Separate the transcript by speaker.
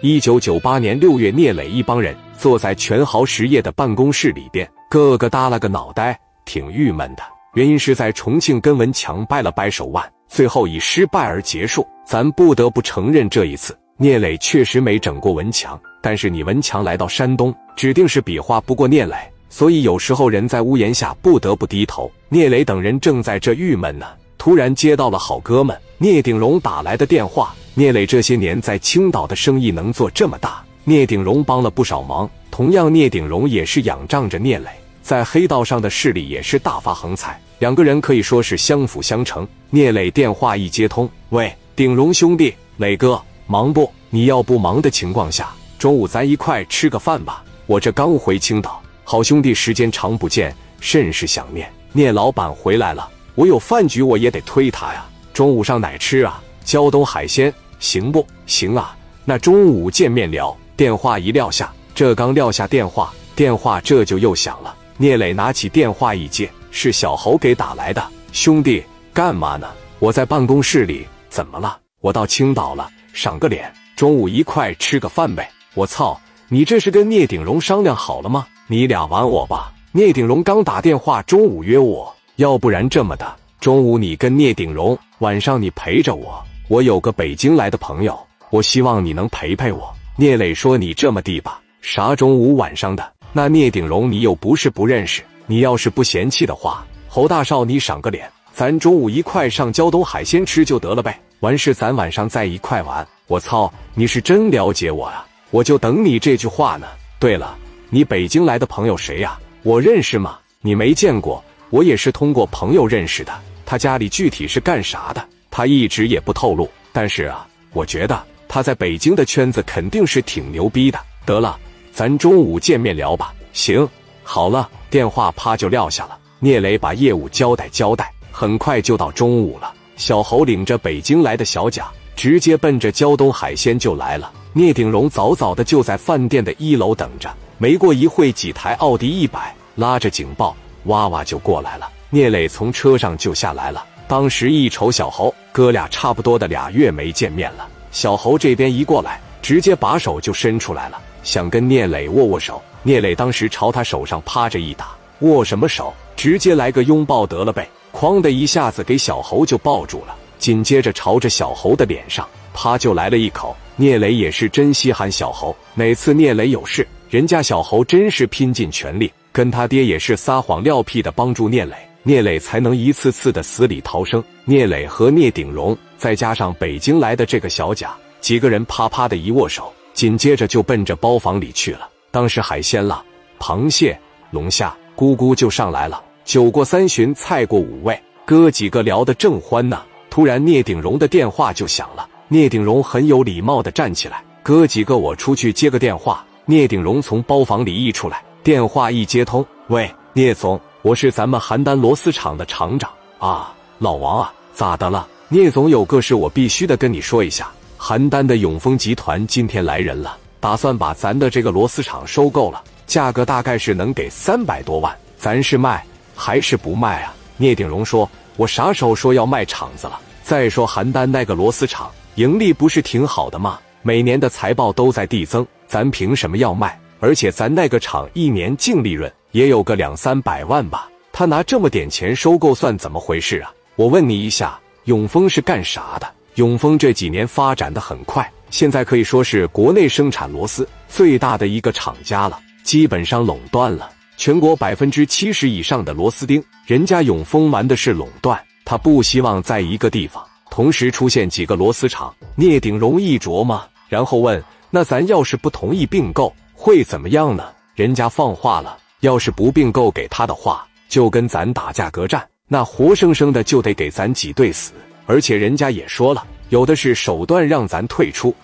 Speaker 1: 一九九八年六月，聂磊一帮人坐在全豪实业的办公室里边，个个耷拉个脑袋，挺郁闷的。原因是在重庆跟文强掰了掰手腕，最后以失败而结束。咱不得不承认，这一次聂磊确实没整过文强。但是你文强来到山东，指定是比划不过聂磊，所以有时候人在屋檐下不得不低头。聂磊等人正在这郁闷呢，突然接到了好哥们聂鼎荣打来的电话。聂磊这些年在青岛的生意能做这么大，聂鼎荣帮了不少忙。同样，聂鼎荣也是仰仗着聂磊，在黑道上的势力也是大发横财。两个人可以说是相辅相成。聂磊电话一接通，喂，鼎荣兄弟，磊哥，忙不？你要不忙的情况下，中午咱一块吃个饭吧。我这刚回青岛，好兄弟，时间长不见，甚是想念。聂老板回来了，我有饭局，我也得推他呀。中午上哪吃啊？胶东海鲜。行不行啊？那中午见面聊。电话一撂下，这刚撂下电话，电话这就又响了。聂磊拿起电话一接，是小侯给打来的。兄弟，干嘛呢？我在办公室里。怎么了？我到青岛了，赏个脸，中午一块吃个饭呗。我操，你这是跟聂鼎荣商量好了吗？你俩玩我吧。聂鼎荣刚打电话，中午约我，要不然这么的，中午你跟聂鼎荣，晚上你陪着我。我有个北京来的朋友，我希望你能陪陪我。聂磊说：“你这么地吧，啥中午晚上的？那聂鼎荣你又不是不认识，你要是不嫌弃的话，侯大少你赏个脸，咱中午一块上胶东海鲜吃就得了呗。完事咱晚上再一块玩。我操，你是真了解我啊！我就等你这句话呢。对了，你北京来的朋友谁呀？我认识吗？你没见过，我也是通过朋友认识的。他家里具体是干啥的？”他一直也不透露，但是啊，我觉得他在北京的圈子肯定是挺牛逼的。得了，咱中午见面聊吧。行，好了，电话啪就撂下了。聂磊把业务交代交代，很快就到中午了。小侯领着北京来的小贾，直接奔着胶东海鲜就来了。聂鼎荣早早的就在饭店的一楼等着。没过一会，几台奥迪一百拉着警报，哇哇就过来了。聂磊从车上就下来了。当时一瞅小侯，哥俩差不多的俩月没见面了。小侯这边一过来，直接把手就伸出来了，想跟聂磊握握手。聂磊当时朝他手上趴着一打，握什么手？直接来个拥抱得了呗！哐的一下子给小侯就抱住了，紧接着朝着小侯的脸上啪就来了一口。聂磊也是真稀罕小侯，每次聂磊有事，人家小侯真是拼尽全力，跟他爹也是撒谎撂屁的帮助聂磊。聂磊才能一次次的死里逃生。聂磊和聂鼎荣，再加上北京来的这个小贾，几个人啪啪的一握手，紧接着就奔着包房里去了。当时海鲜了，螃蟹、龙虾，咕咕就上来了。酒过三巡，菜过五味，哥几个聊得正欢呢。突然，聂鼎荣的电话就响了。聂鼎荣很有礼貌的站起来：“哥几个，我出去接个电话。”聂鼎荣从包房里一出来，电话一接通：“喂，聂总。”我是咱们邯郸螺丝厂的厂长啊，老王啊，咋的了？聂总有个事，我必须得跟你说一下。邯郸的永丰集团今天来人了，打算把咱的这个螺丝厂收购了，价格大概是能给三百多万。咱是卖还是不卖啊？聂鼎荣说：“我啥时候说要卖厂子了？再说邯郸那个螺丝厂盈利不是挺好的吗？每年的财报都在递增，咱凭什么要卖？而且咱那个厂一年净利润。”也有个两三百万吧，他拿这么点钱收购算怎么回事啊？我问你一下，永丰是干啥的？永丰这几年发展的很快，现在可以说是国内生产螺丝最大的一个厂家了，基本上垄断了全国百分之七十以上的螺丝钉。人家永丰玩的是垄断，他不希望在一个地方同时出现几个螺丝厂。聂鼎荣一琢磨，然后问：那咱要是不同意并购，会怎么样呢？人家放话了。要是不并购给他的话，就跟咱打价格战，那活生生的就得给咱挤兑死。而且人家也说了，有的是手段让咱退出。